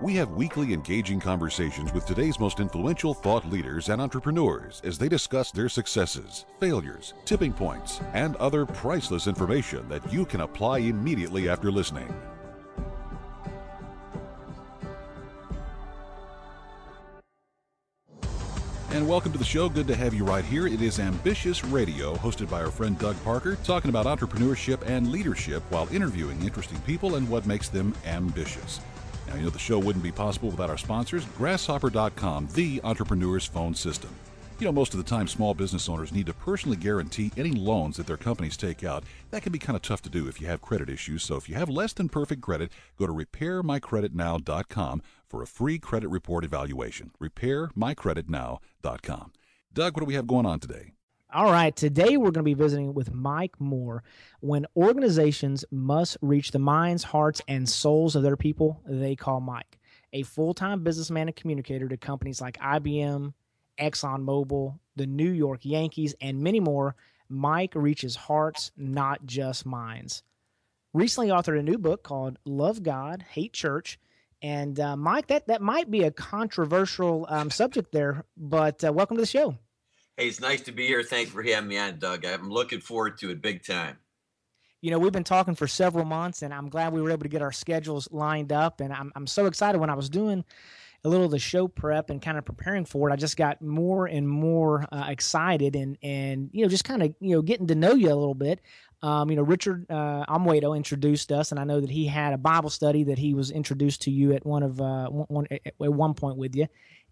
We have weekly engaging conversations with today's most influential thought leaders and entrepreneurs as they discuss their successes, failures, tipping points, and other priceless information that you can apply immediately after listening. And welcome to the show. Good to have you right here. It is Ambitious Radio, hosted by our friend Doug Parker, talking about entrepreneurship and leadership while interviewing interesting people and what makes them ambitious. Now, you know the show wouldn't be possible without our sponsors, Grasshopper.com, the entrepreneur's phone system. You know, most of the time, small business owners need to personally guarantee any loans that their companies take out. That can be kind of tough to do if you have credit issues. So, if you have less than perfect credit, go to repairmycreditnow.com for a free credit report evaluation. Repairmycreditnow.com. Doug, what do we have going on today? All right, today we're going to be visiting with Mike Moore. When organizations must reach the minds, hearts, and souls of their people, they call Mike. A full time businessman and communicator to companies like IBM, ExxonMobil, the New York Yankees, and many more, Mike reaches hearts, not just minds. Recently authored a new book called Love God, Hate Church. And uh, Mike, that, that might be a controversial um, subject there, but uh, welcome to the show. Hey, it's nice to be here. Thanks for having me on, Doug. I'm looking forward to it big time. You know, we've been talking for several months, and I'm glad we were able to get our schedules lined up. And I'm, I'm so excited when I was doing a little of the show prep and kind of preparing for it. I just got more and more uh, excited and, and, you know, just kind of, you know, getting to know you a little bit. Um, you know, Richard uh, Amwedo introduced us, and I know that he had a Bible study that he was introduced to you at one of uh, one, at one point with you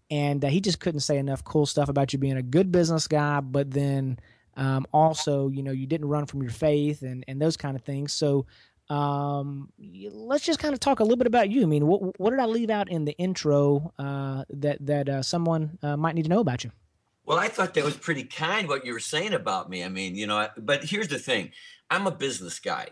and uh, he just couldn't say enough cool stuff about you being a good business guy, but then um, also, you know, you didn't run from your faith and and those kind of things. So um, let's just kind of talk a little bit about you. I mean, what what did I leave out in the intro uh, that that uh, someone uh, might need to know about you? Well, I thought that was pretty kind what you were saying about me. I mean, you know, but here's the thing: I'm a business guy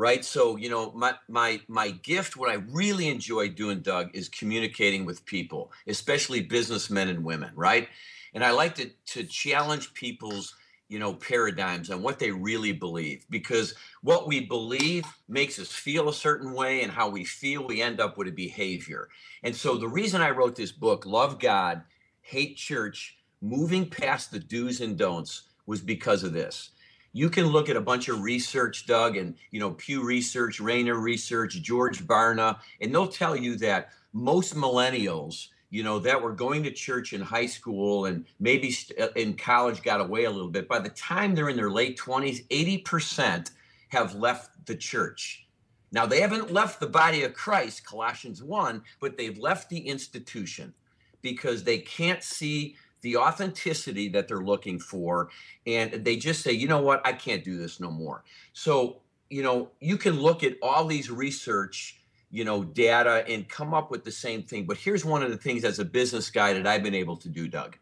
right? So you know my my my gift what i really enjoy doing doug is communicating with people especially businessmen and women right? And i like to to challenge people's you know paradigms and what they really believe because what we believe makes us feel a certain way and how we feel we end up with a behavior. And so the reason i wrote this book love god hate church moving past the do's and don'ts was because of this you can look at a bunch of research, Doug, and you know Pew Research, Rainer Research, George Barna, and they'll tell you that most millennials, you know, that were going to church in high school and maybe uh, in college got away a little bit. By the time they're in their late twenties, eighty percent have left the church. Now they haven't left the body of Christ, Colossians one, but they've left the institution because they can't see the authenticity that they're looking for and they just say you know what? I can't do this no more. So you know you can look at all these research you know data and come up with the same thing but here's one of the things as a business guy that i've been able to do doug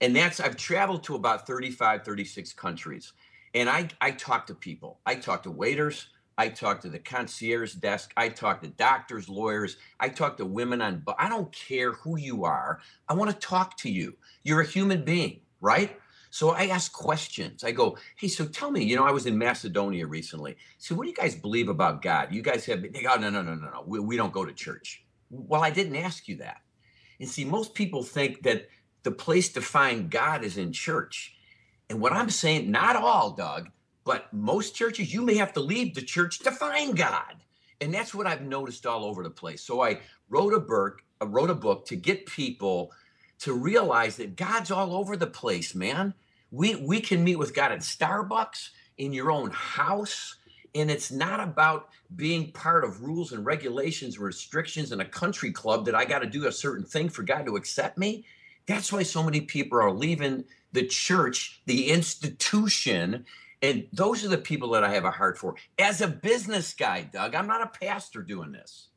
and that's i've traveled to about 35 36 countries and i i talk to people. I talk to waiters I talk to the concierge desk. I talk to doctors, lawyers. I talk to women on, I don't care who you are. I want to talk to you. You're a human being, right? So I ask questions. I go, hey, so tell me, you know, I was in Macedonia recently. So what do you guys believe about God? You guys have, they go, no, no, no, no, no. We, we don't go to church. Well, I didn't ask you that. And see, most people think that the place to find God is in church. And what I'm saying, not all, Doug, but most churches, you may have to leave the church to find God. And that's what I've noticed all over the place. So I wrote a book, I wrote a book to get people to realize that God's all over the place, man. We we can meet with God at Starbucks, in your own house, and it's not about being part of rules and regulations restrictions in a country club that I got to do a certain thing for God to accept me. That's why so many people are leaving the church, the institution, and those are the people that I have a heart for. As a business guy, Doug, I'm not a pastor doing this.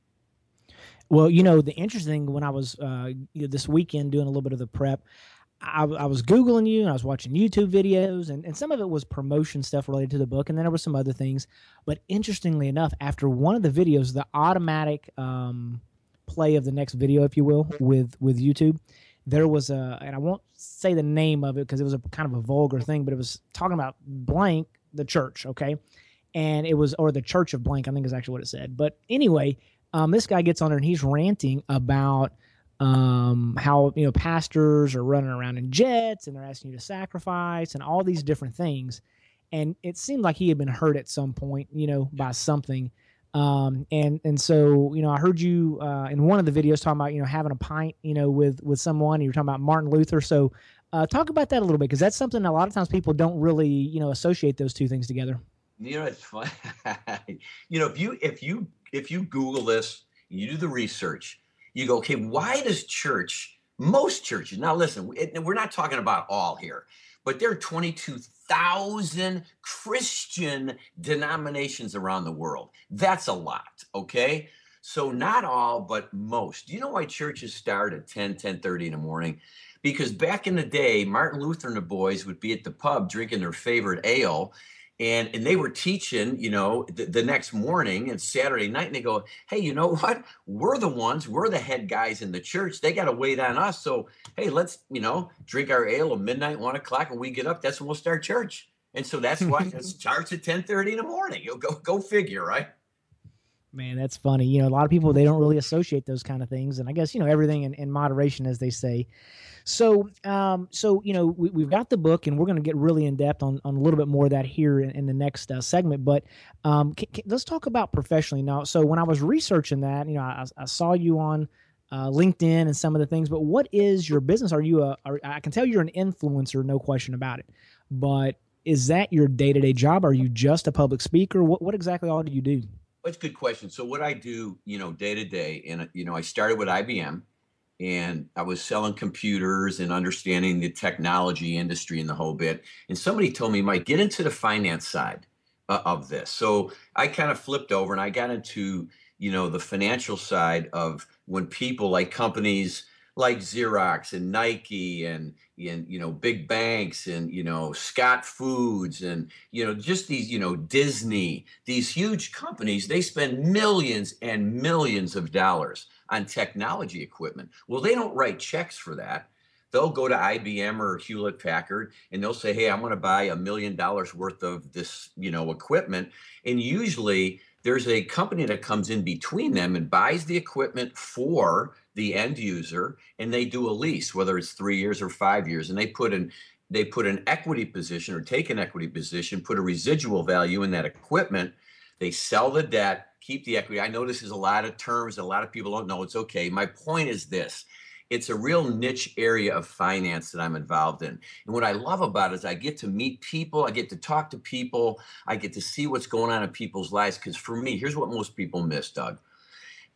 Well, you know, the interesting thing when I was uh, this weekend doing a little bit of the prep, I, I, was Googling you and I was watching YouTube videos, and, and some of it was promotion stuff related to the book, and then there were some other things. But interestingly enough, after one of the videos, the automatic um, play of the next video, if you will, with with YouTube, there was a, and I won't say the name of it because it was a kind of a vulgar thing, but it was talking about blank the church, okay, and it was or the church of blank, I think is actually what it said. But anyway, um, this guy gets on there and he's ranting about um, how you know pastors are running around in jets and they're asking you to sacrifice and all these different things. And it seemed like he had been hurt at some point, you know, by something. Um, and and so you know, I heard you uh, in one of the videos talking about you know having a pint, you know, with with someone. You were talking about Martin Luther. So uh, talk about that a little bit because that's something a lot of times people don't really you know associate those two things together. You know, it's fun. you know, if you if you if you Google this, you do the research you go, okay, why does church, most churches, now listen, we're not talking about all here, but there are 22,000 Christian denominations around the world. That's a lot, okay? So not all, but most. Do you know why churches start at 10, 10 30 in the morning? Because back in the day, Martin Luther and the boys would be at the pub drinking their favorite ale and and they were teaching you know the, the, next morning and saturday night and they go hey you know what? We're the ones we're the head guys in the church. They got to wait on us. So hey let's you know drink our ale at midnight one o'clock and we get up that's when we'll start church. And so that's why it starts at 10 30 in the morning. You'll go go figure right? Man, that's funny. You know, a lot of people they don't really associate those kind of things, and I guess you know everything in, in moderation, as they say. So, um, so you know, we, have got the book, and we're going to get really in depth on, on a little bit more of that here in, in the next uh, segment. But um, can, can, let's talk about professionally now. So, when I was researching that, you know, I, I saw you on uh, LinkedIn and some of the things. But what is your business? Are you a? Are, I can tell you're an influencer, no question about it. But is that your day to day job? Are you just a public speaker? What what exactly all do you do? That's a good question. So what I do, you know, day to day, and you know, I started with IBM and I was selling computers and understanding the technology industry and the whole bit. And somebody told me, Mike, get into the finance side uh, of this. So I kind of flipped over and I got into, you know, the financial side of when people like companies like Xerox and Nike and and you know big banks and you know Scott Foods and you know just these you know Disney these huge companies they spend millions and millions of dollars on technology equipment. Well, they don't write checks for that. They'll go to IBM or Hewlett Packard and they'll say, "Hey, I'm going to buy a million dollars worth of this, you know, equipment." And usually there's a company that comes in between them and buys the equipment for the end user and they do a lease whether it's 3 years or 5 years and they put in they put an equity position or take an equity position put a residual value in that equipment they sell the debt keep the equity. I know this is a lot of terms a lot of people don't know. It's okay. My point is this it's a real niche area of finance that I'm involved in. And what I love about it is I get to meet people, I get to talk to people, I get to see what's going on in people's lives. Because for me, here's what most people miss, Doug.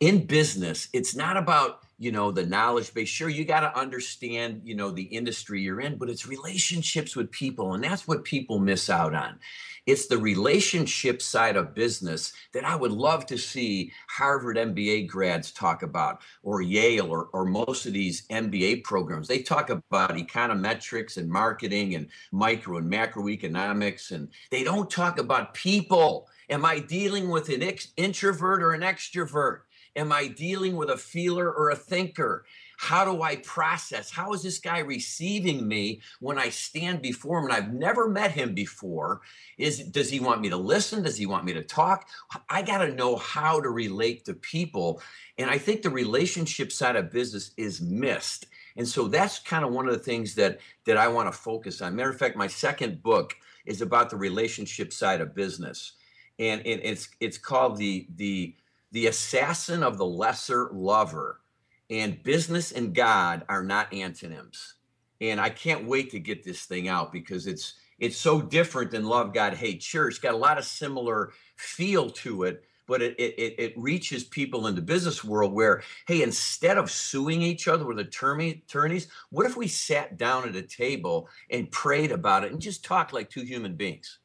In business, it's not about you know the knowledge base. Sure you got to understand you know the industry you're in but it's relationships with people and that's what people miss out on. It's the relationship side of business that i would love to see harvard mba grads talk about or yale or, or most of these mba programs. They talk about econometrics and marketing and micro and macroeconomics and they don't talk about people. Am i dealing with an ex- introvert or an extrovert Am I dealing with a feeler or a thinker? How do I process? How is this guy receiving me when I stand before him and I've never met him before? Is does he want me to listen? Does he want me to talk? I got to know how to relate to people. And I think the relationship side of business is missed. And so that's kind of one of the things that that I want to focus on. Matter of fact, my second book is about the relationship side of business. And, and it's it's called the the the assassin of the lesser lover and business and God are not antonyms. And I can't wait to get this thing out because it's it's so different than love God hate church. Got a lot of similar feel to it, but it it it reaches people in the business world where hey, instead of suing each other with attorney attorneys, what if we sat down at a table and prayed about it and just talked like two human beings?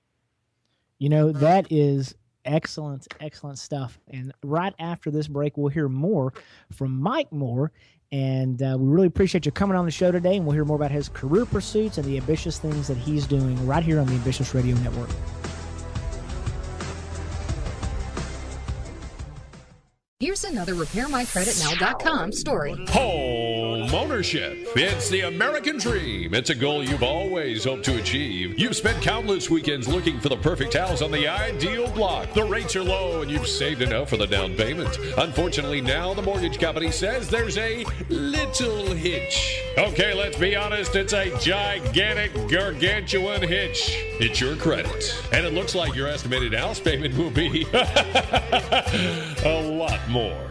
You know that is Excellent, excellent stuff. And right after this break, we'll hear more from Mike Moore. And uh, we really appreciate you coming on the show today. And we'll hear more about his career pursuits and the ambitious things that he's doing right here on the Ambitious Radio Network. Here's another RepairMyCreditNow.com story. Home ownership. It's the American dream. It's a goal you've always hoped to achieve. You've spent countless weekends looking for the perfect house on the ideal block. The rates are low and you've saved enough for the down payment. Unfortunately, now the mortgage company says there's a little hitch. Okay, let's be honest, it's a gigantic, gargantuan hitch. It's your credit. And it looks like your estimated house payment will be a lot more.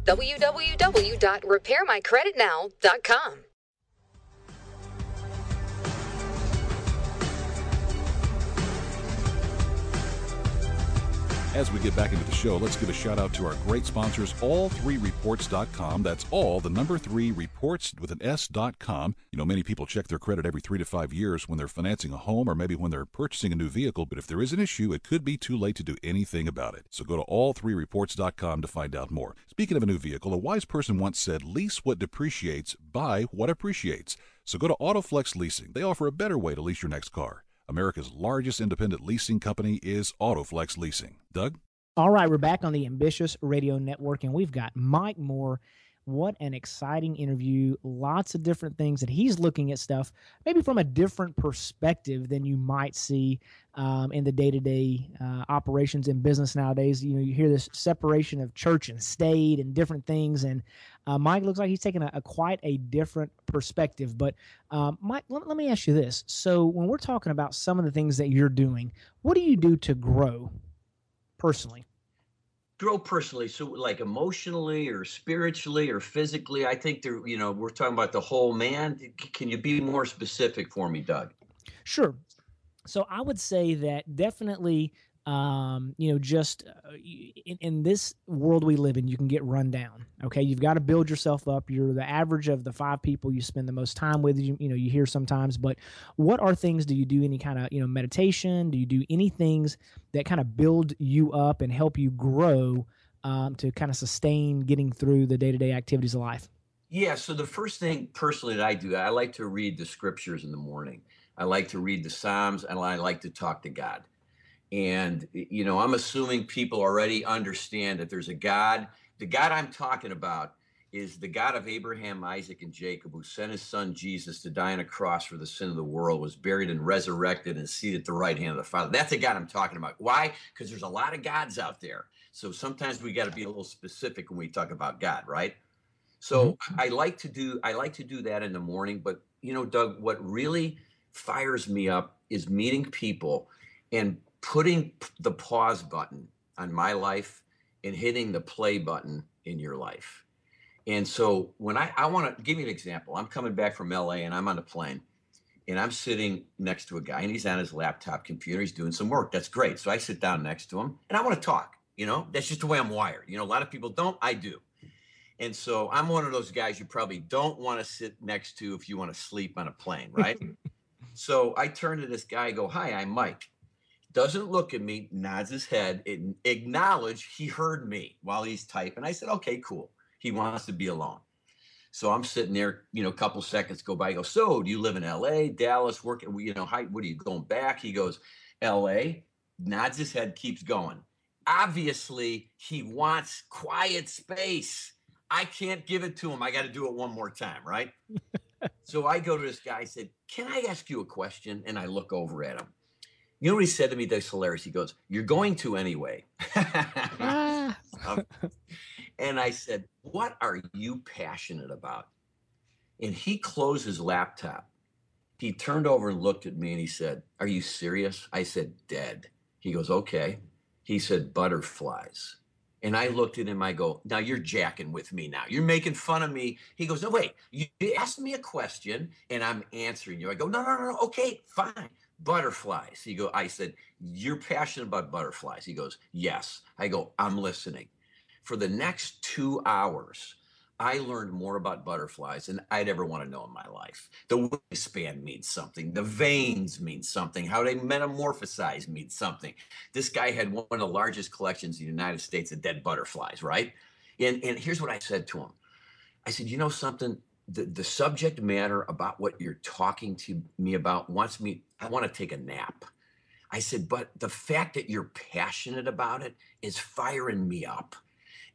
www.repairmycreditnow.com. As we get back into the show, let's give a shout out to our great sponsors, all3reports.com. That's all, the number three reports with an S.com. You know, many people check their credit every three to five years when they're financing a home or maybe when they're purchasing a new vehicle, but if there is an issue, it could be too late to do anything about it. So go to all3reports.com to find out more. Speaking of a new vehicle, a wise person once said, lease what depreciates, buy what appreciates. So go to Autoflex Leasing. They offer a better way to lease your next car. America's largest independent leasing company is Autoflex Leasing. Doug? All right, we're back on the Ambitious Radio Network, and we've got Mike Moore. What an exciting interview. Lots of different things that he's looking at stuff, maybe from a different perspective than you might see um, in the day to day operations in business nowadays. You know, you hear this separation of church and state and different things. And uh, Mike looks like he's taking a, a quite a different perspective. But um, Mike, let, let me ask you this. So, when we're talking about some of the things that you're doing, what do you do to grow personally? Grow personally so like emotionally or spiritually or physically i think there you know we're talking about the whole man can you be more specific for me doug Sure. So I would say that definitely, um, you know, just uh, in, in this world we live in, you can get run down. Okay, you've got to build yourself up. You're the average of the five people you spend the most time with. You, you know, you hear sometimes, but what are things? Do you do any kind of you know meditation? Do you do any things that kind of build you up and help you grow um, to kind of sustain getting through the day to day activities of life? Yeah, so the first thing personally that I do, I like to read the scriptures in the morning. I like to read the Psalms and I like to talk to God. And, you know, I'm assuming people already understand that there's a God. The God I'm talking about is the God of Abraham, Isaac, and Jacob, who sent his son Jesus to die on a cross for the sin of the world, was buried and resurrected and seated at the right hand of the Father. That's the God I'm talking about. Why? Because there's a lot of gods out there. So sometimes we got to be a little specific when we talk about God, right? So mm-hmm. I like to do I like to do that in the morning, but you know, Doug, what really fires me up is meeting people and putting the pause button on my life and hitting the play button in your life. And so when I I want to give you an example, I'm coming back from LA and I'm on a plane and I'm sitting next to a guy and he's on his laptop computer, he's doing some work. That's great. So I sit down next to him and I want to talk, you know? That's just the way I'm wired. You know, a lot of people don't, I do. And so I'm one of those guys you probably don't want to sit next to if you want to sleep on a plane, right? so I turn to this guy, I go, Hi, I'm Mike. Doesn't look at me, nods his head, and acknowledge he heard me while he's typing. I said, Okay, cool. He wants to be alone. So I'm sitting there, you know, a couple seconds go by. I go, So do you live in LA, Dallas, working, you know, what are you going back? He goes, LA, nods his head, keeps going. Obviously, he wants quiet space. I can't give it to him. I got to do it one more time, right? so I go to this guy. I said, "Can I ask you a question?" And I look over at him. You know what he said to me? That's hilarious. He goes, "You're going to anyway." Ah. Um, and I said, "What are you passionate about?" And he closed his laptop. He turned over and looked at me and he said, "Are you serious?" I said, "Dead." He goes, "Okay." He said, "Butterflies." And I looked at him, I go, now you're jacking with me now. You're making fun of me. He goes, no, wait, you asked me a question and I'm answering you. I go, no, no, no, no. okay, fine. Butterflies. He go, I said, you're passionate about butterflies. He goes, yes. I go, I'm listening. For the next two hours, I learned more about butterflies than I'd ever want to know in my life. The wingspan means something. The veins mean something. How they metamorphosize means something. This guy had one of the largest collections in the United States of dead butterflies, right? And, and here's what I said to him. I said, you know something? The, the subject matter about what you're talking to me about wants me, I want to take a nap. I said, but the fact that you're passionate about it is firing me up.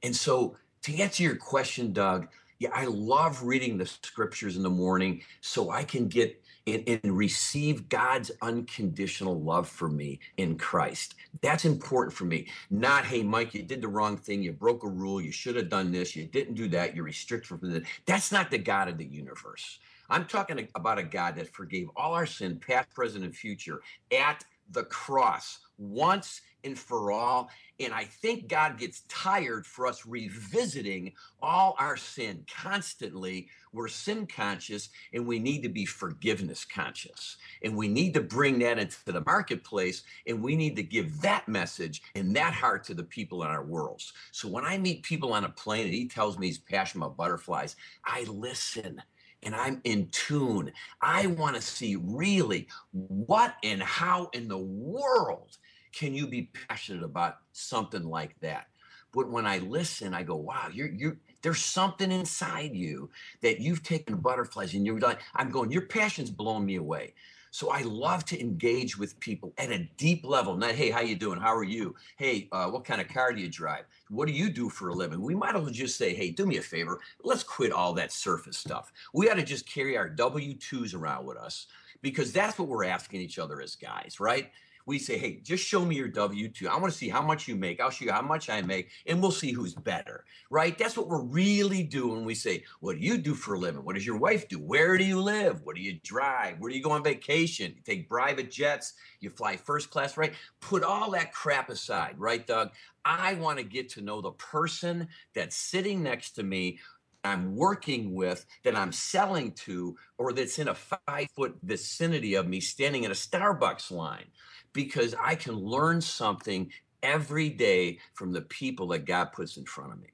And so to answer your question, Doug, yeah, I love reading the scriptures in the morning so I can get and, and, receive God's unconditional love for me in Christ. That's important for me. Not, hey, Mike, you did the wrong thing. You broke a rule. You should have done this. You didn't do that. You're restricted from that. That's not the God of the universe. I'm talking about a God that forgave all our sin, past, present, and future, at the cross once and for all. And I think God gets tired for us revisiting all our sin constantly. We're sin conscious and we need to be forgiveness conscious. And we need to bring that into the marketplace and we need to give that message and that heart to the people in our worlds. So when I meet people on a plane and he tells me he's passionate about butterflies, I listen and I'm in tune. I want to see really what and how in the world can you be passionate about something like that? But when I listen, I go, wow, you're you're there's something inside you that you've taken butterflies and you're like, I'm going, your passion's blowing me away. So I love to engage with people at a deep level. Not, hey, how you doing? How are you? Hey, uh, what kind of car do you drive? What do you do for a living? We might as well just say, hey, do me a favor. Let's quit all that surface stuff. We ought to just carry our W-2s around with us because that's what we're asking each other as guys, right? We say, hey, just show me your W 2. I want to see how much you make. I'll show you how much I make, and we'll see who's better, right? That's what we're really doing. We say, what do you do for a living? What does your wife do? Where do you live? What do you drive? Where do you go on vacation? You take private jets, you fly first class, right? Put all that crap aside, right, Doug? I want to get to know the person that's sitting next to me I'm working with, that I'm selling to, or that's in a five foot vicinity of me standing in a Starbucks line because I can learn something every day from the people that God puts in front of me.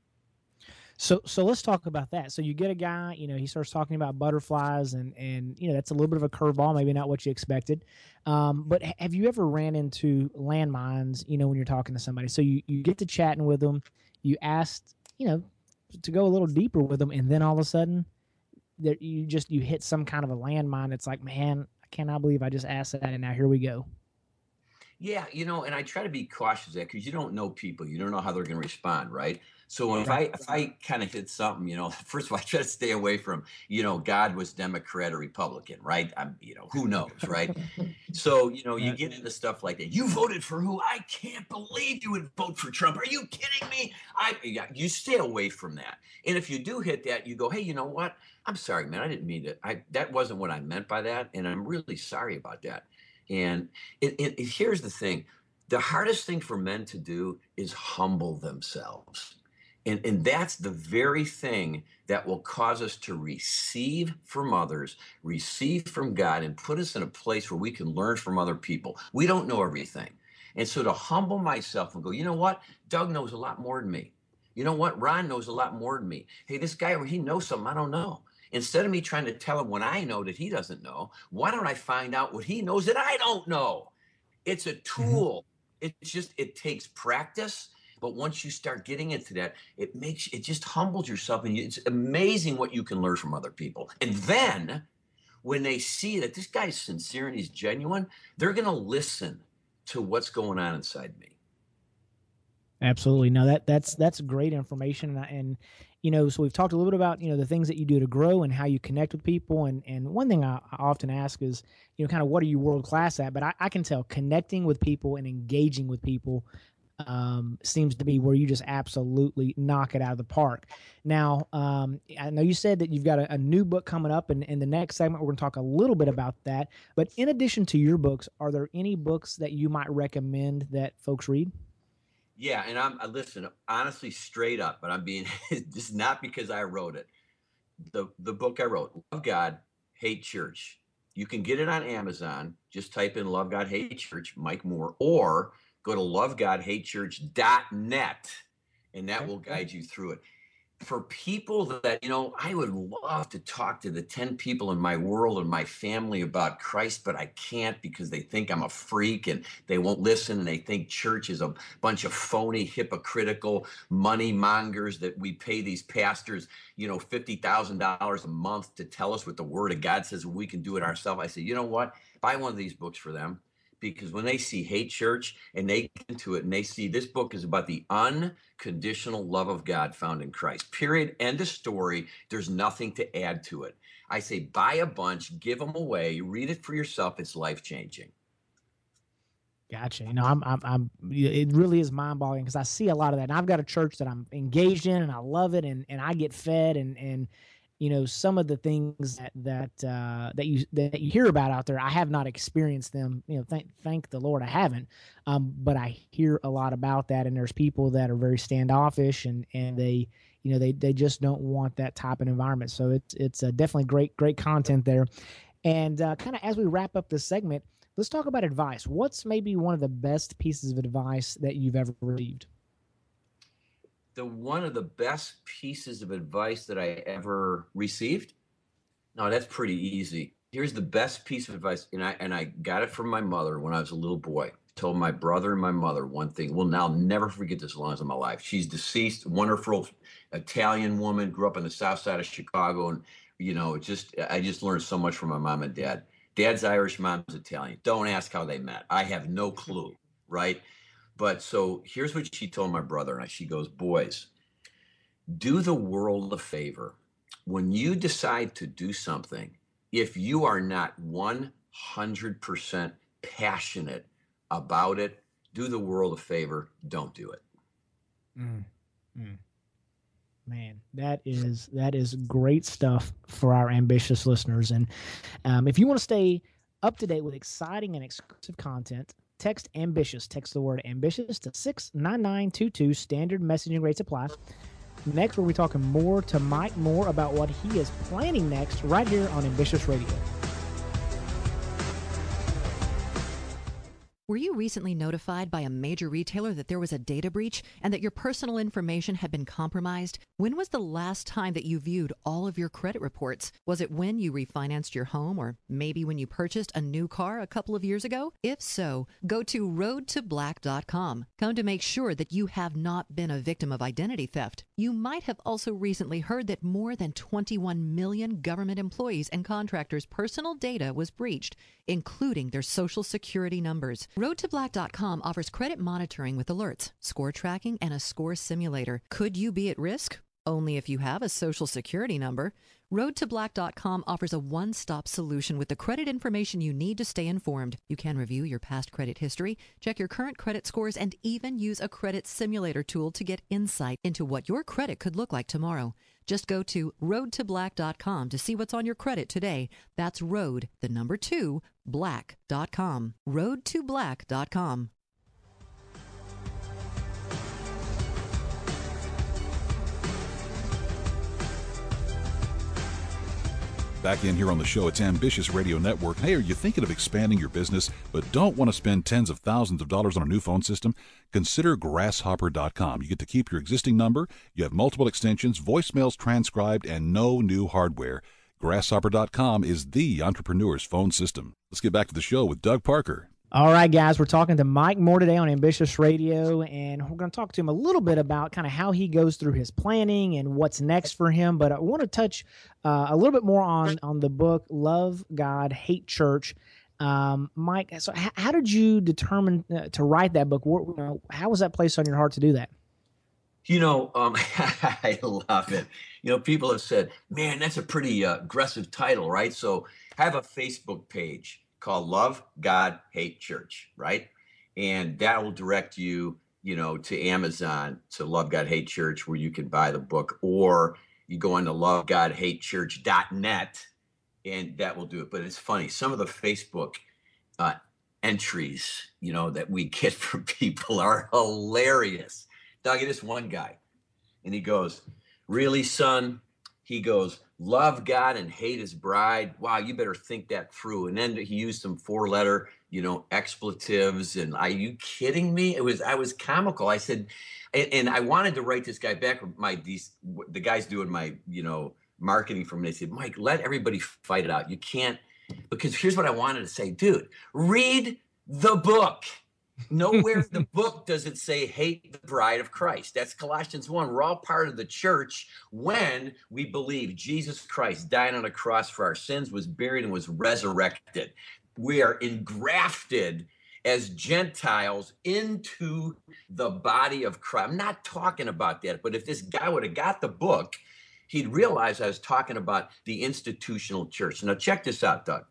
So so let's talk about that. So you get a guy, you know, he starts talking about butterflies and and you know that's a little bit of a curveball, maybe not what you expected. Um, but have you ever ran into landmines, you know, when you're talking to somebody? So you you get to chatting with them, you asked, you know, to go a little deeper with them, and then all of a sudden, that you just you hit some kind of a landmine. It's like, man, I cannot believe I just asked that, and now here we go. Yeah, you know, and I try to be cautious there because you don't know people. You don't know how they're going to respond, right? So if I if I kind of hit something, you know, first of all, I try to stay away from, you know, God was Democrat or Republican, right? I'm, you know, who knows, right? so you know, you get into stuff like that. You voted for who? I can't believe you would vote for Trump. Are you kidding me? I you stay away from that. And if you do hit that, you go, hey, you know what? I'm sorry, man. I didn't mean to. I that wasn't what I meant by that, and I'm really sorry about that. And it, it, it, here's the thing the hardest thing for men to do is humble themselves. And, and that's the very thing that will cause us to receive from others, receive from God, and put us in a place where we can learn from other people. We don't know everything. And so to humble myself and go, you know what? Doug knows a lot more than me. You know what? Ron knows a lot more than me. Hey, this guy, he knows something I don't know. Instead of me trying to tell him what I know that he doesn't know, why don't I find out what he knows that I don't know? It's a mm-hmm. tool. Mm-hmm. It's just, it takes practice. But once you start getting into that, it makes it just humbles yourself, and it's amazing what you can learn from other people. And then, when they see that this guy's sincere and he's genuine, they're going to listen to what's going on inside me. Absolutely. No, that that's that's great information, and, and you know, so we've talked a little bit about, you know, the things that you do to grow and how you connect with people. And, and one thing I, I often ask is, you know, kind of what are you world class at? But I, I can tell connecting with people and engaging with people um, seems to be where you just absolutely knock it out of the park. Now, um, I know you said that you've got a, a new book coming up, and in the next segment, we're going to talk a little bit about that. But in addition to your books, are there any books that you might recommend that folks read? Yeah, and I'm uh, listen honestly, straight up, but I'm being this is not because I wrote it. The the book I wrote, Love God, Hate Church. You can get it on Amazon. Just type in Love God Hate Church, Mike Moore, or go to lovegodhatechurch.net and that will guide you through it for people that you know i would love to talk to the 10 people in my world and my family about christ but i can't because they think i'm a freak and they won't listen and they think church is a bunch of phony hypocritical money mongers that we pay these pastors you know $50000 a month to tell us what the word of god says we can do it ourselves. I say you know what? Buy one of these books for them because when they see hate church and they get into it and they see this book is about the unconditional love of God found in Christ. Period. End of story. There's nothing to add to it. I say buy a bunch, give them away, read it for yourself. It's life changing. Gotcha. You know, I'm, I'm, I'm, it really is mind boggling because I see a lot of that. And I've got a church that I'm engaged in and I love it and, and I get fed and, and, you know some of the things that that uh, that you that you hear about out there i have not experienced them you know thank thank the lord i haven't. Um, but i hear a lot about that and there's people that are very standoffish and and they you know they they just don't want that type of environment. So it's it's uh, definitely great great content there. And uh, kind of as we wrap up this segment let's talk about advice. What's maybe one of the best pieces of advice that you've ever received the one of the best pieces of advice that I ever received? No, that's pretty easy. Here's the best piece of advice, and I and I got it from my mother when I was a little boy. Told my brother and my mother one thing. Well, now I'll never forget this as long as I'm alive. She's deceased, wonderful Italian woman, grew up on the south side of Chicago, and you know, just I just learned so much from my mom and dad. Dad's Irish, mom's Italian. Don't ask how they met. I have no clue, right? But so here's what she told my brother and I. She goes, Boys, do the world a favor. When you decide to do something, if you are not 100% passionate about it, do the world a favor, don't do it. Mm, mm. Man, that is that is great stuff for our ambitious listeners. And um, if you want to stay up to date with exciting and exclusive content, Text ambitious. Text the word ambitious to 69922. Standard messaging rates apply. Next, we'll be talking more to Mike Moore about what he is planning next right here on Ambitious Radio. Were you recently notified by a major retailer that there was a data breach and that your personal information had been compromised? When was the last time that you viewed all of your credit reports? Was it when you refinanced your home or maybe when you purchased a new car a couple of years ago? If so, go to roadtoblack.com. Come to make sure that you have not been a victim of identity theft. You might have also recently heard that more than 21 million government employees and contractors' personal data was breached, including their social security numbers. RoadToBlack.com offers credit monitoring with alerts, score tracking, and a score simulator. Could you be at risk? Only if you have a social security number. RoadToBlack.com offers a one stop solution with the credit information you need to stay informed. You can review your past credit history, check your current credit scores, and even use a credit simulator tool to get insight into what your credit could look like tomorrow. Just go to roadtoblack.com to see what's on your credit today. That's road, the number two, black.com. Roadtoblack.com. Back in here on the show, it's Ambitious Radio Network. Hey, are you thinking of expanding your business but don't want to spend tens of thousands of dollars on a new phone system? Consider grasshopper.com. You get to keep your existing number, you have multiple extensions, voicemails transcribed, and no new hardware. Grasshopper.com is the entrepreneur's phone system. Let's get back to the show with Doug Parker. All right, guys, we're talking to Mike Moore today on Ambitious Radio, and we're going to talk to him a little bit about kind of how he goes through his planning and what's next for him. But I want to touch uh, a little bit more on on the book "Love God, Hate Church." Um, Mike, so h- how did you determine uh, to write that book? What, you know, how was that placed on your heart to do that? You know, um, I love it. You know, people have said, "Man, that's a pretty uh, aggressive title, right?" So, have a Facebook page called Love God Hate Church, right? And that will direct you, you know, to Amazon to Love God Hate Church where you can buy the book or you go into lovegodhatechurch.net and that will do it. But it's funny, some of the Facebook uh, entries, you know, that we get from people are hilarious. Doug, this one guy, and he goes, Really, son? He goes, Love God and hate his bride. Wow, you better think that through. And then he used some four letter, you know, expletives. And are you kidding me? It was, I was comical. I said, and, and I wanted to write this guy back. My, these, the guys doing my, you know, marketing for me, they said, Mike, let everybody fight it out. You can't, because here's what I wanted to say, dude, read the book. Nowhere in the book does it say hate the bride of Christ. That's Colossians 1. We're all part of the church when we believe Jesus Christ died on a cross for our sins, was buried, and was resurrected. We are engrafted as Gentiles into the body of Christ. I'm not talking about that, but if this guy would have got the book, he'd realize I was talking about the institutional church. Now, check this out, Doug.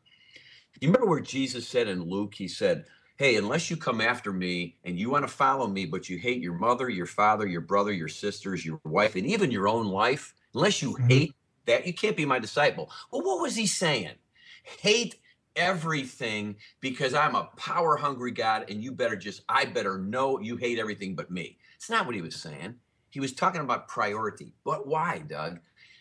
You remember where Jesus said in Luke, he said, Hey, unless you come after me and you want to follow me, but you hate your mother, your father, your brother, your sisters, your wife, and even your own life, unless you mm-hmm. hate that, you can't be my disciple. Well, what was he saying? Hate everything because I'm a power hungry God and you better just, I better know you hate everything but me. It's not what he was saying. He was talking about priority. But why, Doug?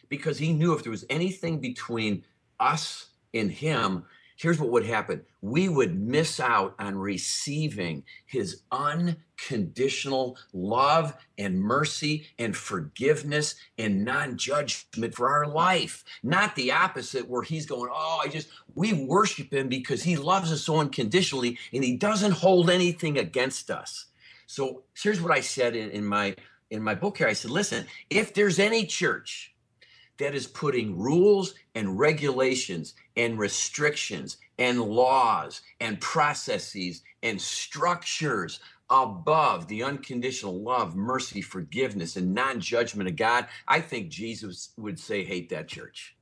Because he knew if there was anything between us and him, here's what would happen we would miss out on receiving his unconditional love and mercy and forgiveness and non judgment for our life. Not the opposite, where he's going, Oh, I just, we worship him because he loves us so unconditionally and he doesn't hold anything against us. So here's what I said in, in my in my book here. I said, listen, if there's any church that is putting rules and regulations and restrictions and laws and processes and structures above the unconditional love, mercy, forgiveness, and non judgment of God, I think Jesus would say, hate that church.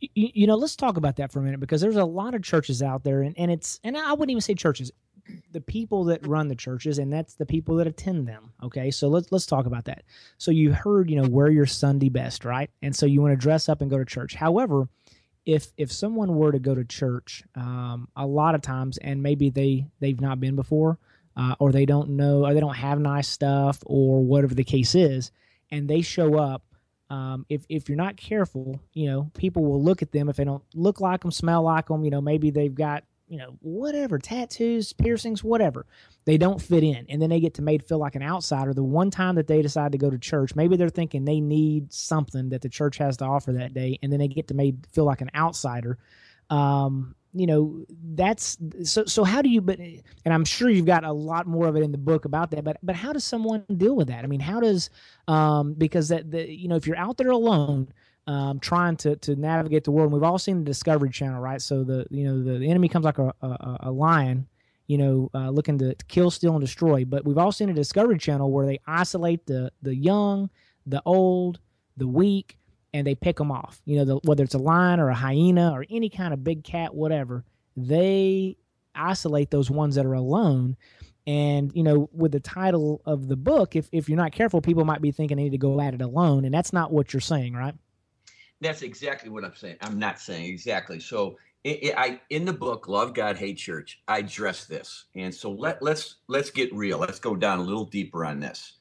You, know, let's talk about that for a minute because there's a lot of churches out there, and, and it's, and I wouldn't even say churches, the people that run the churches and that's the people that attend them okay? So let's let's talk about that. So you heard you know wear your sunday best right? And so you want to dress up and go to church. However if if someone were to go to church um, a lot of times and maybe they they've not been before uh, or they don't know or they don't have nice stuff or whatever the case is and they show up um, if if you're not careful you know people will look at them if they don't look like them smell like them you know maybe they've got you know, whatever, tattoos, piercings, whatever. They don't fit in. And then they get to made feel like an outsider. The one time that they decide to go to church, maybe they're thinking they need something that the church has to offer that day, and then they get to made feel like an outsider. Um, you know, that's so so how do you but and I'm sure you've got a lot more of it in the book about that, but but how does someone deal with that? I mean, how does um because that the you know, if you're out there alone, um, trying to to navigate the world. And we've all seen the Discovery Channel, right? So the you know the, the enemy comes like a, a, a lion, you know, uh, looking to, kill, steal, and destroy. But we've all seen a Discovery Channel where they isolate the the young, the old, the weak, and they pick them off. You know, the, whether it's a lion or a hyena or any kind of big cat, whatever, they isolate those ones that are alone. And you know, with the title of the book, if if you're not careful, people might be thinking they need to go at it alone, and that's not what you're saying, right? That's exactly what I'm saying. I'm not saying exactly. So it, it, I in the book Love God Hate Church, I address this. And so let let's let's get real. Let's go down a little deeper on this.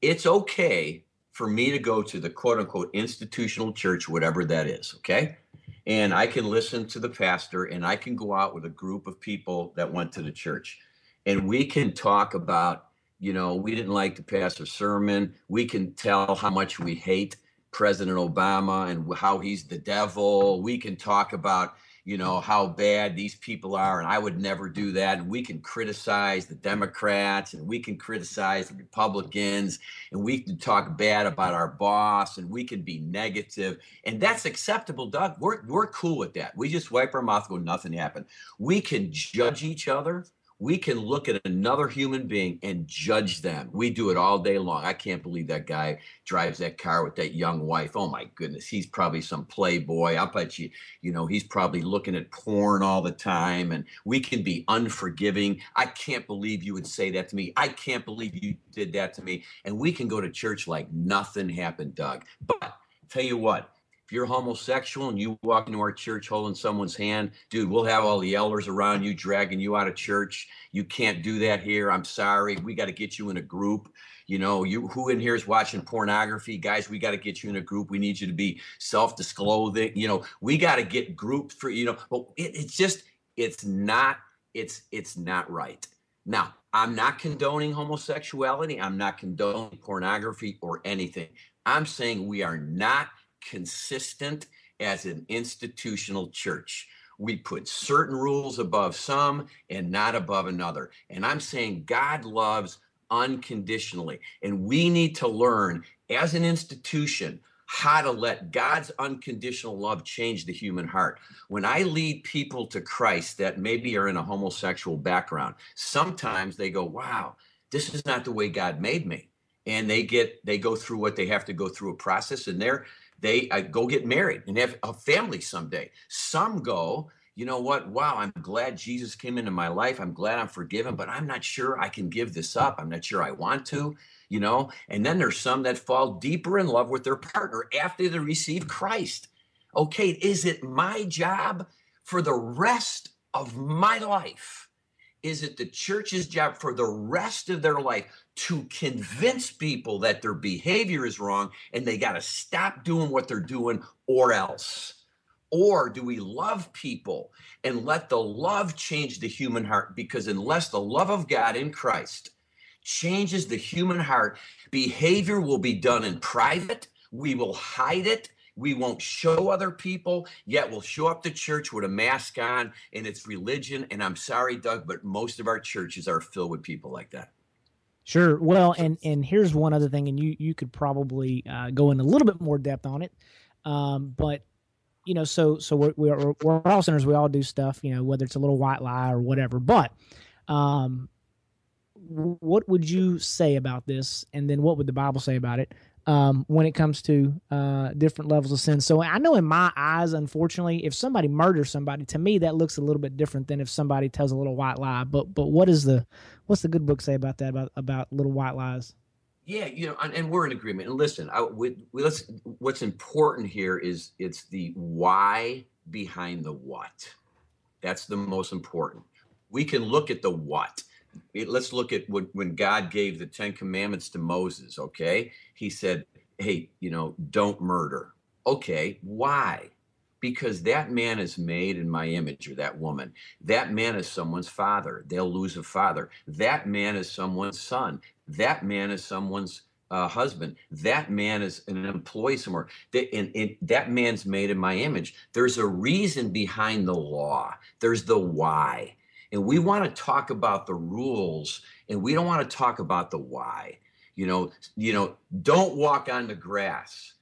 It's okay for me to go to the quote unquote institutional church, whatever that is, okay? And I can listen to the pastor and I can go out with a group of people that went to the church. And we can talk about, you know, we didn't like the pastor's sermon. We can tell how much we hate President Obama and how he's the devil. We can talk about, you know, how bad these people are, and I would never do that. And we can criticize the Democrats and we can criticize the Republicans and we can talk bad about our boss and we can be negative. And that's acceptable, Doug. We're, we're cool with that. We just wipe our mouth, go, nothing happened. We can judge each other we can look at another human being and judge them. We do it all day long. I can't believe that guy drives that car with that young wife. Oh my goodness, he's probably some playboy. I bet you, you know, he's probably looking at porn all the time. And we can be unforgiving. I can't believe you would say that to me. I can't believe you did that to me. And we can go to church like nothing happened, Doug. But tell you what, if you're homosexual and you walk into our church holding someone's hand, dude, we'll have all the elders around you dragging you out of church. You can't do that here. I'm sorry. We got to get you in a group. You know, you who in here is watching pornography? Guys, we got to get you in a group. We need you to be self-disclosing. You know, we got to get groups for, you know, but it, it's just, it's not, it's it's not right. Now, I'm not condoning homosexuality. I'm not condoning pornography or anything. I'm saying we are not consistent as an institutional church. We put certain rules above some and not above another. And I'm saying God loves unconditionally. And we need to learn as an institution how to let God's unconditional love change the human heart. When I lead people to Christ that maybe are in a homosexual background, sometimes they go, wow, this is not the way God made me. And they get, they go through what they have to go through a process and they're, they uh, go get married and have a family someday. Some go, you know what? Wow, I'm glad Jesus came into my life. I'm glad I'm forgiven, but I'm not sure I can give this up. I'm not sure I want to, you know? And then there's some that fall deeper in love with their partner after they receive Christ. Okay, is it my job for the rest of my life? Is it the church's job for the rest of their life to convince people that their behavior is wrong and they got to stop doing what they're doing or else? Or do we love people and let the love change the human heart? Because unless the love of God in Christ changes the human heart, behavior will be done in private. We will hide it. We won't show other people, yet we'll show up to church with a mask on and it's religion. And I'm sorry, Doug, but most of our churches are filled with people like that. Sure. Well, and and here's one other thing, and you you could probably uh, go in a little bit more depth on it, um, but you know, so so we're, we're we're all sinners. We all do stuff, you know, whether it's a little white lie or whatever. But um, what would you say about this? And then what would the Bible say about it? Um, when it comes to uh, different levels of sin. So I know in my eyes, unfortunately, if somebody murders somebody, to me that looks a little bit different than if somebody tells a little white lie. But but what is the what's the good book say about that about about little white lies? Yeah, you know, and, and we're in agreement. And listen, I, we, we, let's. What's important here is it's the why behind the what. That's the most important. We can look at the what let's look at when, when God gave the Ten Commandments to Moses, okay? He said, hey, you know, don't murder. Okay, why? Because that man is made in my image, or that woman. That man is someone's father. They'll lose a father. That man is someone's son. That man is someone's uh, husband. That man is an employee somewhere. That, and, and that man's made in my image. There's a reason behind the law. There's the why. And we want to talk about the rules and we don't want to talk about the why. You know, you know, don't walk on the grass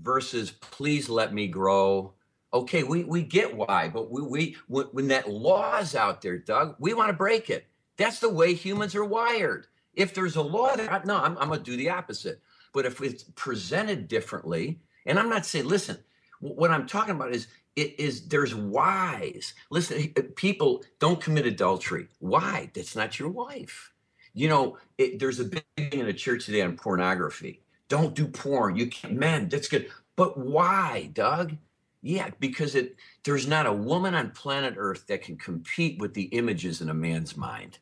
versus please let me grow. Okay, we, we get why, but we, we when, when that law is out there, Doug, we want to break it. That's the way humans are wired. If there's a law there, no, I'm, I'm going to do the opposite. But if it's presented differently, and I'm not saying, listen, what I'm talking about is it is there's whys. Listen, uh, people don't commit adultery. Why? That's not your wife. You know, it, there's a big thing in the church today on pornography. Don't do porn. You can't, man, that's good. But why, Doug? Yeah, because it there's not a woman on planet Earth that can compete with the images in a man's mind.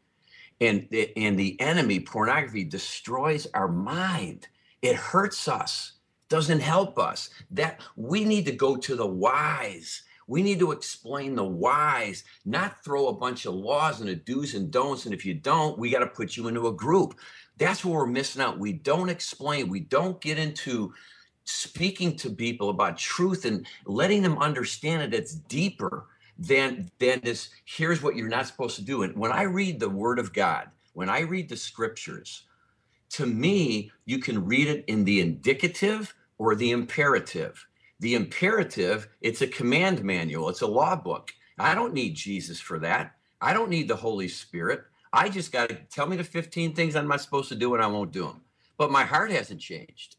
And, and the enemy, pornography, destroys our mind. It hurts us doesn't help us. That we need to go to the whys. We need to explain the whys, not throw a bunch of laws and a do's and don'ts. And if you don't, we got to put you into a group. That's what we're missing out. We don't explain, we don't get into speaking to people about truth and letting them understand it. It's deeper than than this. Here's what you're not supposed to do. And when I read the Word of God, when I read the Scriptures, to me, you can read it in the indicative or the imperative. The imperative, it's a command manual, it's a law book. I don't need Jesus for that. I don't need the Holy Spirit. I just got to tell me the 15 things I'm not supposed to do and I won't do them. But my heart hasn't changed.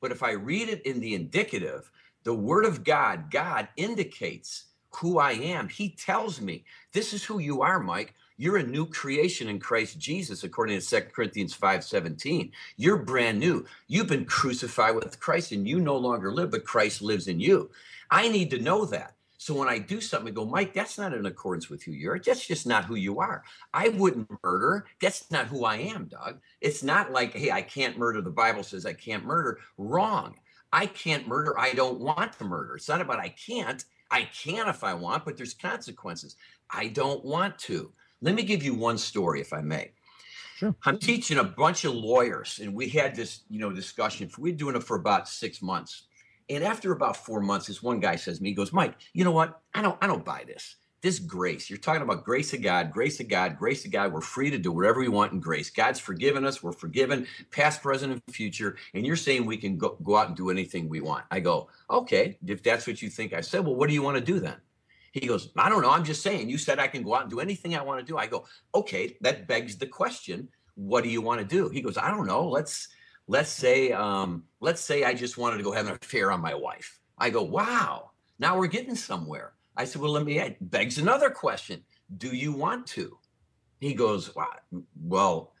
But if I read it in the indicative, the word of God, God indicates who I am. He tells me, this is who you are, Mike. You're a new creation in Christ Jesus, according to 2 Corinthians 5:17. You're brand new. You've been crucified with Christ, and you no longer live, but Christ lives in you. I need to know that. So when I do something, I go, Mike, that's not in accordance with who you are. That's just not who you are. I wouldn't murder. That's not who I am, Doug. It's not like, hey, I can't murder. The Bible says I can't murder. Wrong. I can't murder. I don't want to murder. It's not about I can't. I can if I want, but there's consequences. I don't want to. Let me give you one story, if I may. Sure. I'm teaching a bunch of lawyers, and we had this, you know, discussion. We're doing it for about six months. And after about four months, this one guy says to me, he goes, Mike, you know what? I don't, I don't buy this. This grace, you're talking about grace of God, grace of God, grace of God. We're free to do whatever we want in grace. God's forgiven us. We're forgiven, past, present, and future. And you're saying we can go, go out and do anything we want. I go, okay, if that's what you think. I said, well, what do you want to do then? He goes, I don't know. I'm just saying. You said I can go out and do anything I want to do. I go, okay, that begs the question. What do you want to do? He goes, I don't know. Let's let's say um, let's say I just wanted to go have an affair on my wife. I go, wow, now we're getting somewhere. I said, well, let me add, begs another question. Do you want to? He goes, well,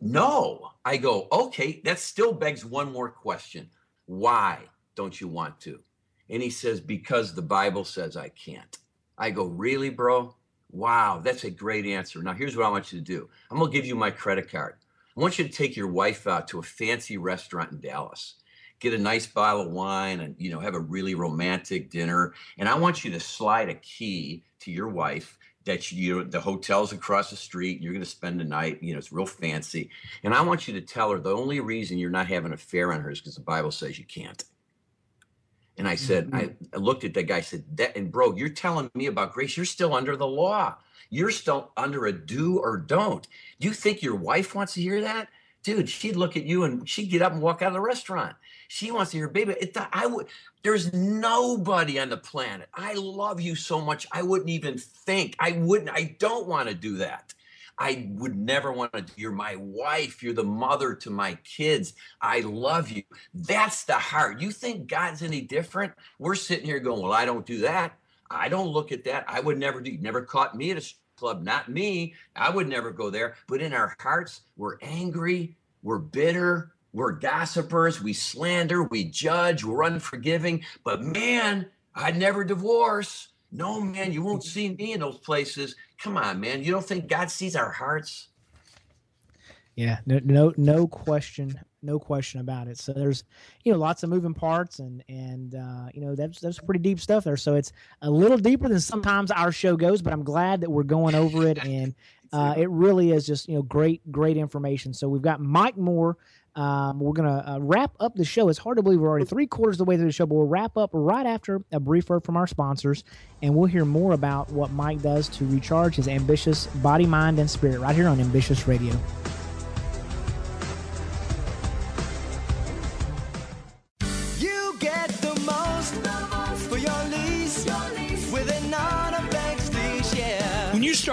no. I go, okay, that still begs one more question. Why don't you want to? And he says, because the Bible says I can't. I go, really, bro? Wow, that's a great answer. Now, here's what I want you to do I'm going to give you my credit card. I want you to take your wife out to a fancy restaurant in Dallas. Get a nice bottle of wine and you know have a really romantic dinner. And I want you to slide a key to your wife that you the hotel's across the street. You're going to spend the night. You know it's real fancy. And I want you to tell her the only reason you're not having an affair on her is because the Bible says you can't. And I said, mm-hmm. I looked at that guy, said, that, and bro, you're telling me about grace. You're still under the law. You're still under a do or don't. Do you think your wife wants to hear that? Dude, she'd look at you and she'd get up and walk out of the restaurant. She wants to hear, baby. It, I would. There's nobody on the planet. I love you so much. I wouldn't even think. I wouldn't. I don't want to do that. I would never want to. You're my wife. You're the mother to my kids. I love you. That's the heart. You think God's any different? We're sitting here going, well, I don't do that. I don't look at that. I would never do. You Never caught me at a club. Not me. I would never go there. But in our hearts, we're angry. We're bitter. We're gossipers. We slander. We judge. We're unforgiving. But man, I'd never divorce. No, man, you won't see me in those places. Come on, man. You don't think God sees our hearts? Yeah, no, no, no question no question about it. So there's, you know, lots of moving parts and and uh, you know that's that's pretty deep stuff there. So it's a little deeper than sometimes our show goes, but I'm glad that we're going over it and uh, it really is just you know great great information. So we've got Mike Moore. Um, we're gonna uh, wrap up the show. It's hard to believe we're already three quarters of the way through the show, but we'll wrap up right after a brief word from our sponsors, and we'll hear more about what Mike does to recharge his ambitious body, mind, and spirit right here on Ambitious Radio.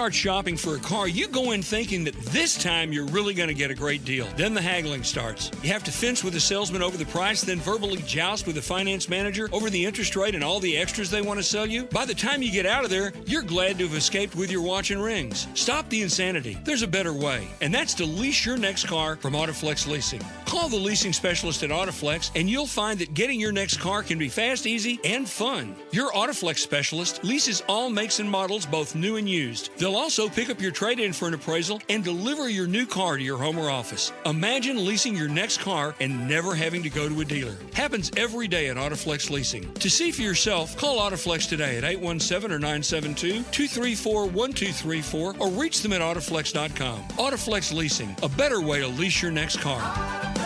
Start shopping for a car, you go in thinking that this time you're really going to get a great deal. Then the haggling starts. You have to fence with the salesman over the price, then verbally joust with the finance manager over the interest rate and all the extras they want to sell you. By the time you get out of there, you're glad to have escaped with your watch and rings. Stop the insanity. There's a better way, and that's to lease your next car from Autoflex Leasing. Call the leasing specialist at Autoflex, and you'll find that getting your next car can be fast, easy, and fun. Your Autoflex specialist leases all makes and models, both new and used. They'll also pick up your trade in for an appraisal and deliver your new car to your home or office. Imagine leasing your next car and never having to go to a dealer. Happens every day at Autoflex Leasing. To see for yourself, call Autoflex today at 817 or 972 234 1234 or reach them at Autoflex.com. Autoflex Leasing, a better way to lease your next car.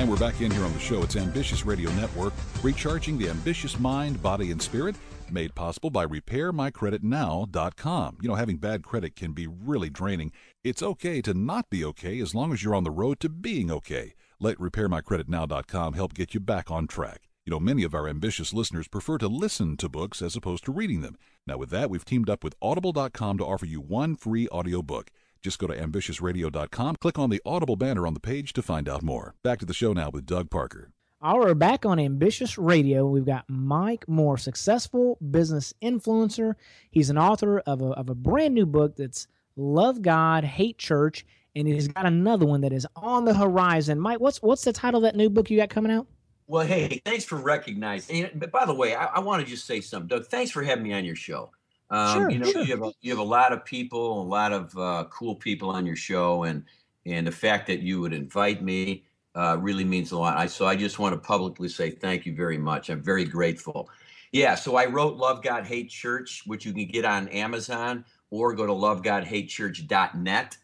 And we're back in here on the show. It's Ambitious Radio Network, recharging the ambitious mind, body, and spirit, made possible by RepairMyCreditNow.com. You know, having bad credit can be really draining. It's okay to not be okay as long as you're on the road to being okay. Let RepairMyCreditNow.com help get you back on track. You know, many of our ambitious listeners prefer to listen to books as opposed to reading them. Now, with that, we've teamed up with Audible.com to offer you one free audiobook. Just go to ambitiousradio.com, click on the Audible banner on the page to find out more. Back to the show now with Doug Parker. All right, back on Ambitious Radio. We've got Mike Moore, successful business influencer. He's an author of a, of a brand new book that's Love God, Hate Church, and he's got another one that is on the horizon. Mike, what's what's the title of that new book you got coming out? Well, hey, thanks for recognizing. But by the way, I, I want to just say something, Doug. Thanks for having me on your show. Um, Sure, you know, sure. you have a, you have a lot of people, a lot of uh, cool people on your show, and and the fact that you would invite me uh, really means a lot. I so I just want to publicly say thank you very much. I'm very grateful. Yeah, so I wrote Love God Hate Church, which you can get on Amazon or go to lovegodhatechurch.net.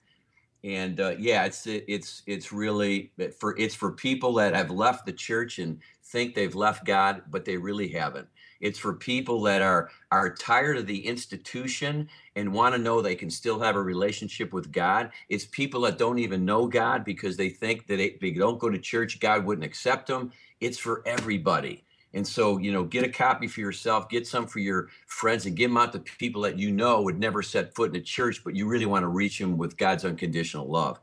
And uh, yeah, it's it, it's it's really for it's for people that have left the church and think they've left God, but they really haven't. It's for people that are are tired of the institution and want to know they can still have a relationship with God. It's people that don't even know God because they think that if they don't go to church, God wouldn't accept them. It's for everybody. And so, you know, get a copy for yourself, get some for your friends, and give them out to people that you know would never set foot in a church, but you really want to reach them with God's unconditional love.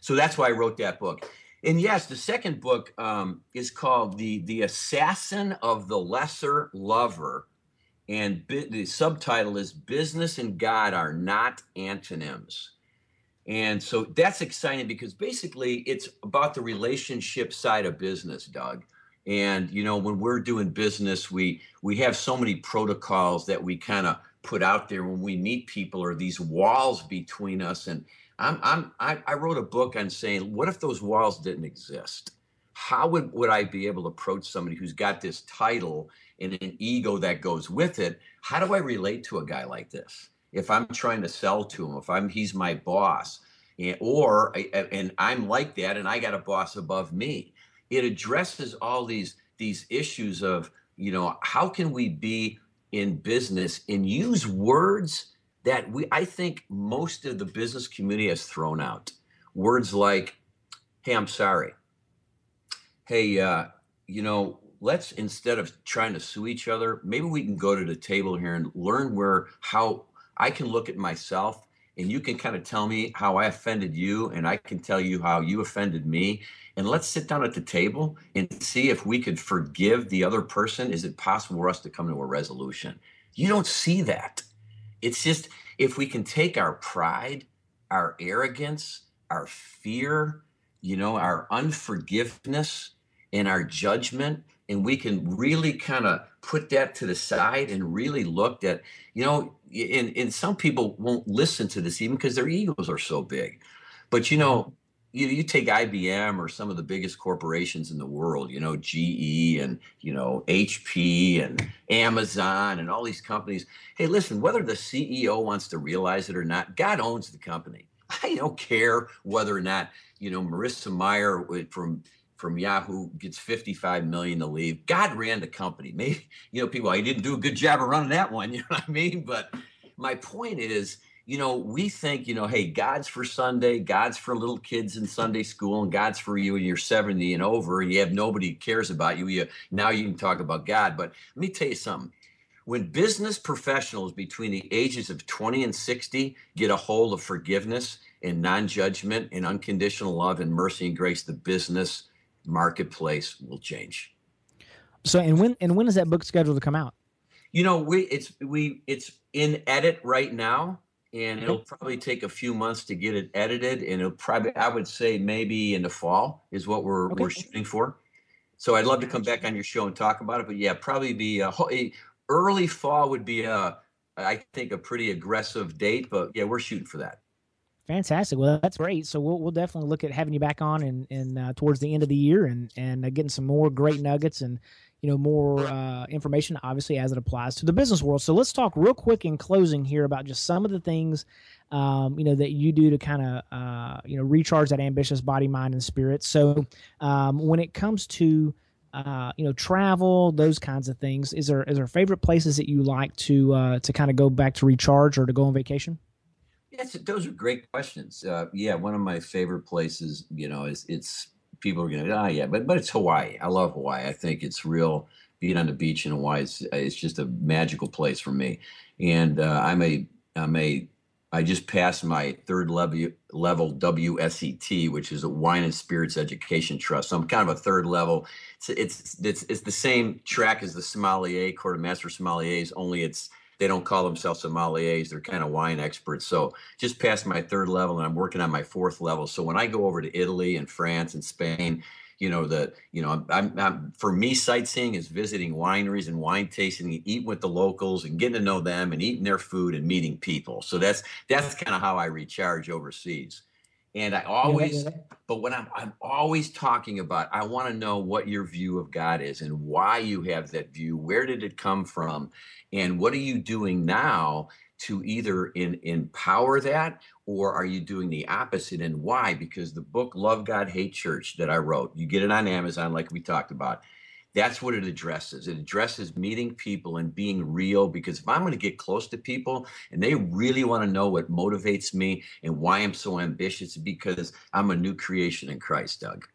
So that's why I wrote that book. And yes, the second book um, is called the the Assassin of the Lesser Lover, and bi- the subtitle is "Business and God Are Not Antonyms." And so that's exciting because basically it's about the relationship side of business, Doug. And you know, when we're doing business, we we have so many protocols that we kind of put out there when we meet people, or these walls between us. And I'm I'm I, I wrote a book on saying, what if those walls didn't exist? How would would I be able to approach somebody who's got this title and an ego that goes with it? How do I relate to a guy like this? If I'm trying to sell to him, if I'm he's my boss, eh, or eh, eh, and I'm like that, and I got a boss above me it addresses all these these issues of you know how can we be in business and use words that we i think most of the business community has thrown out words like hey i'm sorry hey uh you know let's instead of trying to sue each other maybe we can go to the table here and learn where how i can look at myself and you can kind of tell me how i offended you and i can tell you how you offended me and let's sit down at the table and see if we could forgive the other person. Is it possible for us to come to a resolution? You don't see that. It's just if we can take our pride, our arrogance, our fear, you know, our unforgiveness and our judgment, and we can really kind of put that to the side and really look at, you know, and, and some people won't listen to this even because their egos are so big. But you know, you you take IBM or some of the biggest corporations in the world, you know, GE and you know HP and Amazon and all these companies. Hey, listen, whether the CEO wants to realize it or not, God owns the company. I don't care whether or not you know Marissa Mayer from from Yahoo gets 55 million to leave. God ran the company. Maybe you know people. I didn't do a good job of running that one. You know what I mean? But my point is you know, we think, you know, hey, God's for Sunday, God's for little kids in Sunday school, and God's for you and you're 70 and over, and you have nobody cares about you. You now you can talk about God. But let me tell you something. When business professionals between the ages of 20 and 60 get a hold of forgiveness and non-judgment and unconditional love and mercy and grace, the business marketplace will change. So, and when and when is that book scheduled to come out? You know, we it's we it's in edit right now and it'll probably take a few months to get it edited and it'll probably i would say maybe in the fall is what we're Okay. we're shooting for so i'd love to come back on your show and talk about it but yeah probably be a, a early fall would be a i think a pretty aggressive date but yeah we're shooting for that Fantastic. Well, that's great. So we'll we'll definitely look at having you back on and and uh, towards the end of the year and and uh, getting some more great nuggets and you know more uh, information, obviously as it applies to the business world. So let's talk real quick in closing here about just some of the things um, you know that you do to kind of uh, you know recharge that ambitious body, mind, and spirit. So um, when it comes to uh, you know travel, those kinds of things, is there is there favorite places that you like to uh, to kind of go back to recharge or to go on vacation? Yes, those are great questions. Uh, yeah, one of my favorite places, you know, is it's people are gonna, ah, yeah, but but it's Hawaii. I love Hawaii. I think it's real. Being on the beach in Hawaii, it's, it's just a magical place for me. And uh, I'm a I'm a I just passed my third level level WSET, which is a Wine and Spirits Education Trust. So I'm kind of a third level. It's it's it's, it's the same track as the sommelier, Court of Master Sommeliers, only it's they don't call themselves sommeliers; they're kind of wine experts. So just past my third level, and I'm working on my fourth level. So when I go over to Italy and France and Spain, you know the you know I'm, I'm, for me sightseeing is visiting wineries and wine tasting and eating with the locals and getting to know them and eating their food and meeting people so that's that's kind of how i recharge overseas and i always yeah, yeah, yeah. but when i'm i'm always talking about i want to know what your view of god is and why you have that view where did it come from and what are you doing now to either in, empower that or are you doing the opposite and why because the book love god hate church that i wrote you get it on amazon like we talked about that's what it addresses. It addresses meeting people and being real because if i'm going to get close to people and they really want to know what motivates me and why i'm so ambitious because i'm a new creation in christ doug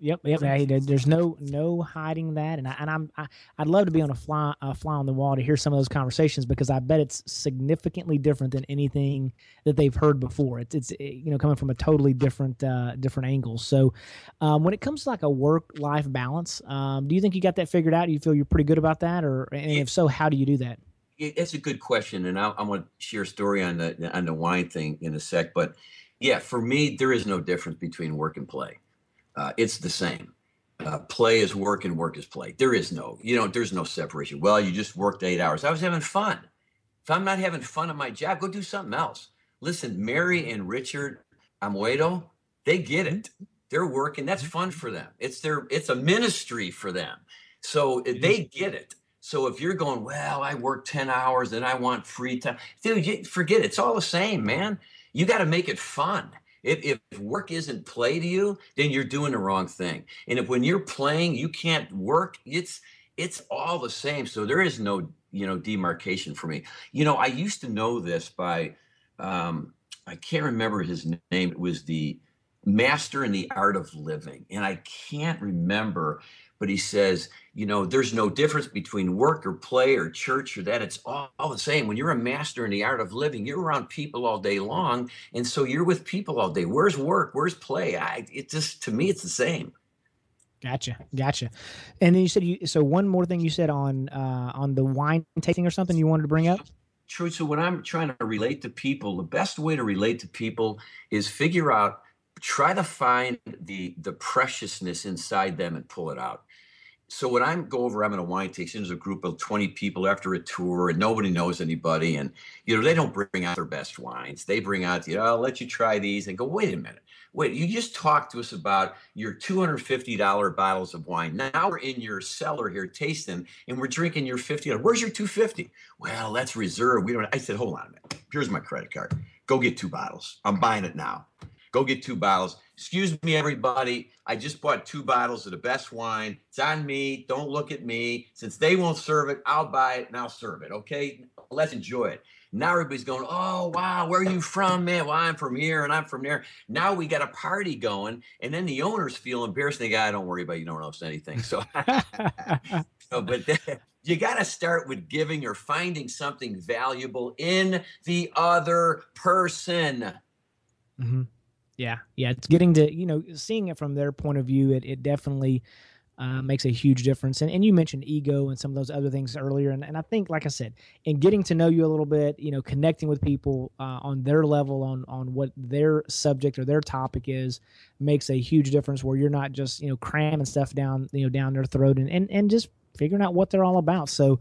Yep, yep. Hey, there's no no hiding that, and I, and I'm I, would love to be on a fly a fly on the wall to hear some of those conversations because I bet it's significantly different than anything that they've heard before. It's it's eh, you know coming from a totally different uh, different angle. So, um, when it comes to like a work life balance, um, do you think you got that figured out? Do you feel you're pretty good about that, or and if so, how do you do that? It's a good question, and I, I want to share a story on the on the wine thing in a sec. But yeah, for me, there is no difference between work and play uh, it's the same. Uh, play is work and work is play. There is no, you know, there's no separation. Well, you just worked eight hours. I was having fun. If I'm not having fun at my job, go do something else. Listen, Mary and Richard Amoedo, they get it. They're working. That's fun for them. It's their, it's a ministry for them. So uh, they get it. So if you're going, well, I work 10 hours and I want free time, dude, forget it. It's all the same, man. You got to make it fun. If, if work isn't play to you, then you're doing the wrong thing. And if when you're playing, you can't work, it's it's all the same. So there is no you know demarcation for me. You know, I used to know this by um, I can't remember his name. It was the master in the art of living, and I can't remember but he says, you know, there's no difference between work or play or church or that. It's all, all, the same. When you're a master in the art of living, you're around people all day long. And so you're with people all day. Where's work? Where's play? I, it just, to me, it's the same. Gotcha, gotcha. And then you said you. So one more thing you said on uh, on the wine tasting or something you wanted to bring up. True. So when I'm trying to relate to people, the best way to relate to people is figure out, try to find the the preciousness inside them and pull it out so when I'm go over, I'm in a wine tasting. There's a group of 20 people after a tour, and nobody knows anybody. And you know, they don't bring out their best wines. They bring out, you know, I'll let you try these, and go, wait a minute, wait, you just talked to us about your $250 bottles of wine. Now we're in your cellar here tasting, and we're drinking your 50. Where's your 250? Well, that's reserved. We don't. I said, hold on a minute. Here's my credit card. Go get two bottles. I'm buying it now. Go get two bottles. Excuse me, everybody. I just bought two bottles of the best wine. It's on me. Don't look at me. Since they won't serve it, I'll buy it and I'll serve it. Okay? Let's enjoy it. Now everybody's going, oh, wow, where are you from, man? Well, I'm from here and I'm from there. Now we got a party going. And then the owners feel embarrassed. They go, I don't worry about it. You don't know anything. So, so but you got to start with giving or finding something valuable in the other person. Mm-hmm. Yeah, yeah, it's getting to you know seeing it from their point of view. It it definitely uh, makes a huge difference. And and you mentioned ego and some of those other things earlier. And and I think, like I said, in getting to know you a little bit, you know, connecting with people uh, on their level on on what their subject or their topic is, makes a huge difference. Where you're not just you know cramming stuff down you know down their throat and and and just figuring out what they're all about. So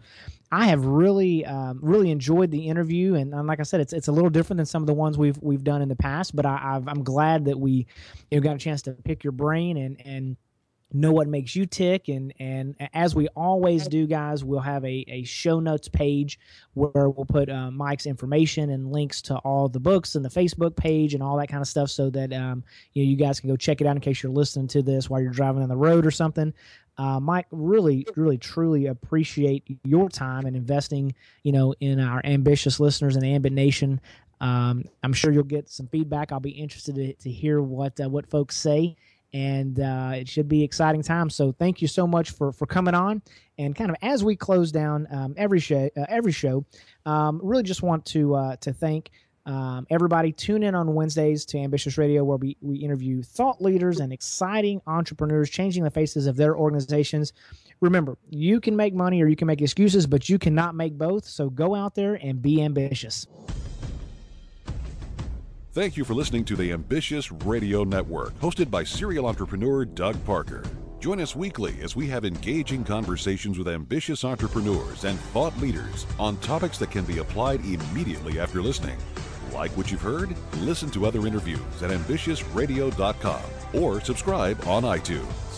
I have really, um, really enjoyed the interview, and, and, like I said, it's it's a little different than some of the ones we've we've done in the past. But I, am glad that we, you know, got a chance to pick your brain and and know what makes you tick and and as we always do guys we'll have a, a show notes page where we'll put uh, mike's information and links to all the books and the facebook page and all that kind of stuff so that um, you know you guys can go check it out in case you're listening to this while you're driving on the road or something uh, Mike, really, really, truly appreciate your time and investing, you know, in our ambitious listeners and Ambit Nation. Um, I'm sure you'll get some feedback. I'll be interested to, to hear what uh, what folks say, and uh, it should be exciting time. So, thank you so much for for coming on. And kind of as we close down um, every show, uh, every show, um, really just want to uh, to thank Um, everybody, tune in on Wednesdays to Ambitious Radio, where we, we interview thought leaders and exciting entrepreneurs changing the faces of their organizations. Remember, you can make money or you can make excuses, but you cannot make both. So go out there and be ambitious. Thank you for listening to the Ambitious Radio Network, hosted by serial entrepreneur Doug Parker. Join us weekly as we have engaging conversations with ambitious entrepreneurs and thought leaders on topics that can be applied immediately after listening. Like what you've heard? Listen to other interviews at ambitiousradio.com or subscribe on iTunes.